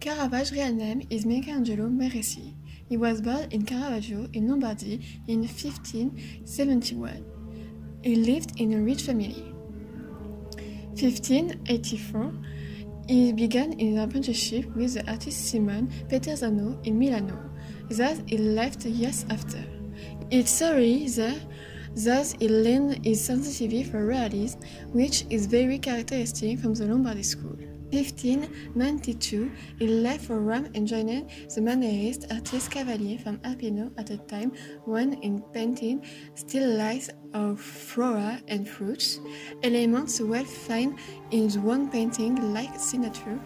Caravaggio's real name is Michelangelo Merisi. He was born in Caravaggio in Lombardy in 1571. He lived in a rich family. 1584, he began his apprenticeship with the artist Simon Peterzano in Milano. Thus, he left years after. It's sorry there, thus he learned his sensitivity for realism, which is very characteristic from the Lombardy school. 1592, he left for Rome and joined the Mannerist artist Cavalier from Arpino at a time when in painting still lies of flora and fruits, elements well found in one painting like signature.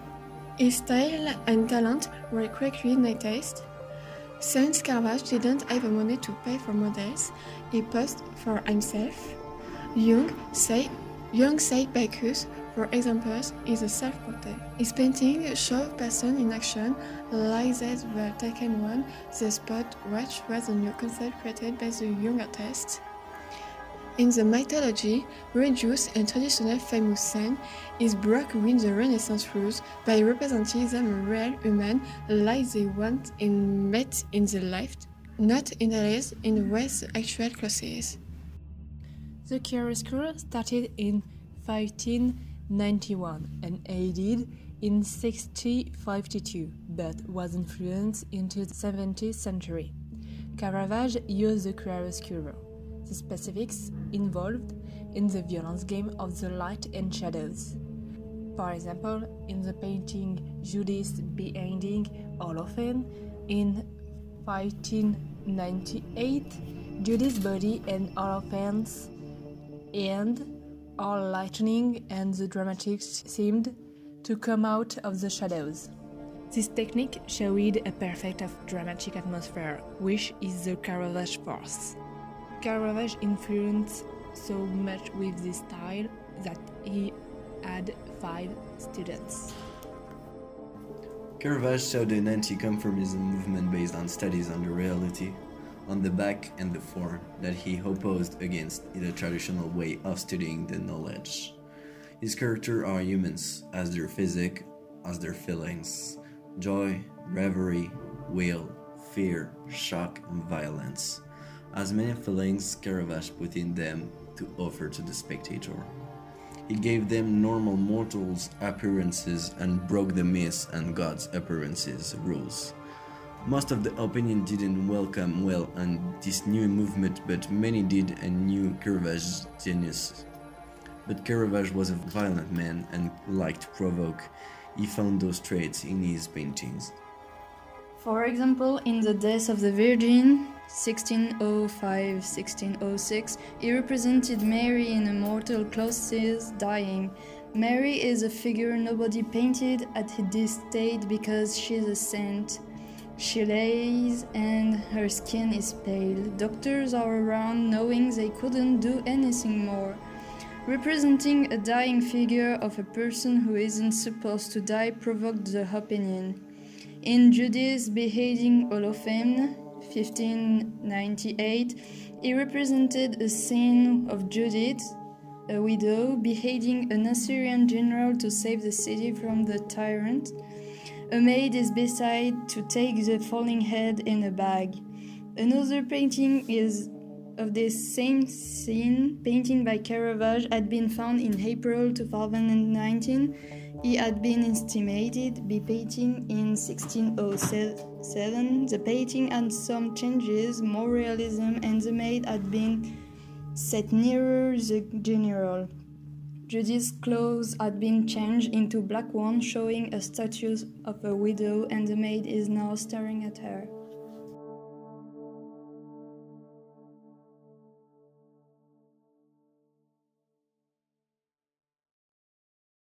His style and talent were quickly noticed. Since Caravaggio didn't have the money to pay for models, he posed for himself. Young say, Young said Bacchus, for example, is a self-portrait. His painting show person in action, like that were taken on the spot, which was a new concept created by the young artist. In the mythology, religious and traditional famous saint is broke with the Renaissance rules by representing them real human like they want and met in the life, not in the lives in the actual clothes. The chiaroscuro started in 1591 and ended in 1652, but was influenced into the 17th century. Caravaggio used the chiaroscuro, the specifics involved in the violence game of the light and shadows. For example, in the painting Judith Beheading Holofernes in 1598, Judith's body and Holofernes's end all lightning and the dramatics seemed to come out of the shadows. This technique showed a perfect of dramatic atmosphere, which is the Caravage force. Caravage influenced so much with this style that he had five students. Caravaggio showed an anti-conformism movement based on studies on the reality, on the back and the form that he opposed against the traditional way of studying the knowledge. His characters are humans, as their physique, as their feelings, joy, reverie, will, fear, shock, and violence. As many feelings Caravaggio put in them to offer to the spectator. He gave them normal mortals' appearances and broke the myths and gods' appearances rules. Most of the opinion didn't welcome well on this new movement, but many did and knew Caravaggio's genius. But Caravaggio was a violent man and liked to provoke. He found those traits in his paintings. For example, in The Death of the Virgin, 1605-1606, he represented Mary in immortal clothes dying. Mary is a figure nobody painted at this state because she's a saint. She lays and her skin is pale. Doctors are around knowing they couldn't do anything more. Representing a dying figure of a person who isn't supposed to die provoked the opinion. In Judith Beheading Holofernes, 1598, he represented a scene of Judith, a widow, beheading an Assyrian general to save the city from the tyrant. A maid is beside to take the falling head in a bag. Another painting is of this same scene, painted by Caravaggio, had been found in April 2019. He had been estimated be painting in 1607. The painting had some changes, more realism, and the maid had been set nearer the general. Judy's clothes had been changed into black ones, showing a statue of a widow, and the maid is now staring at her.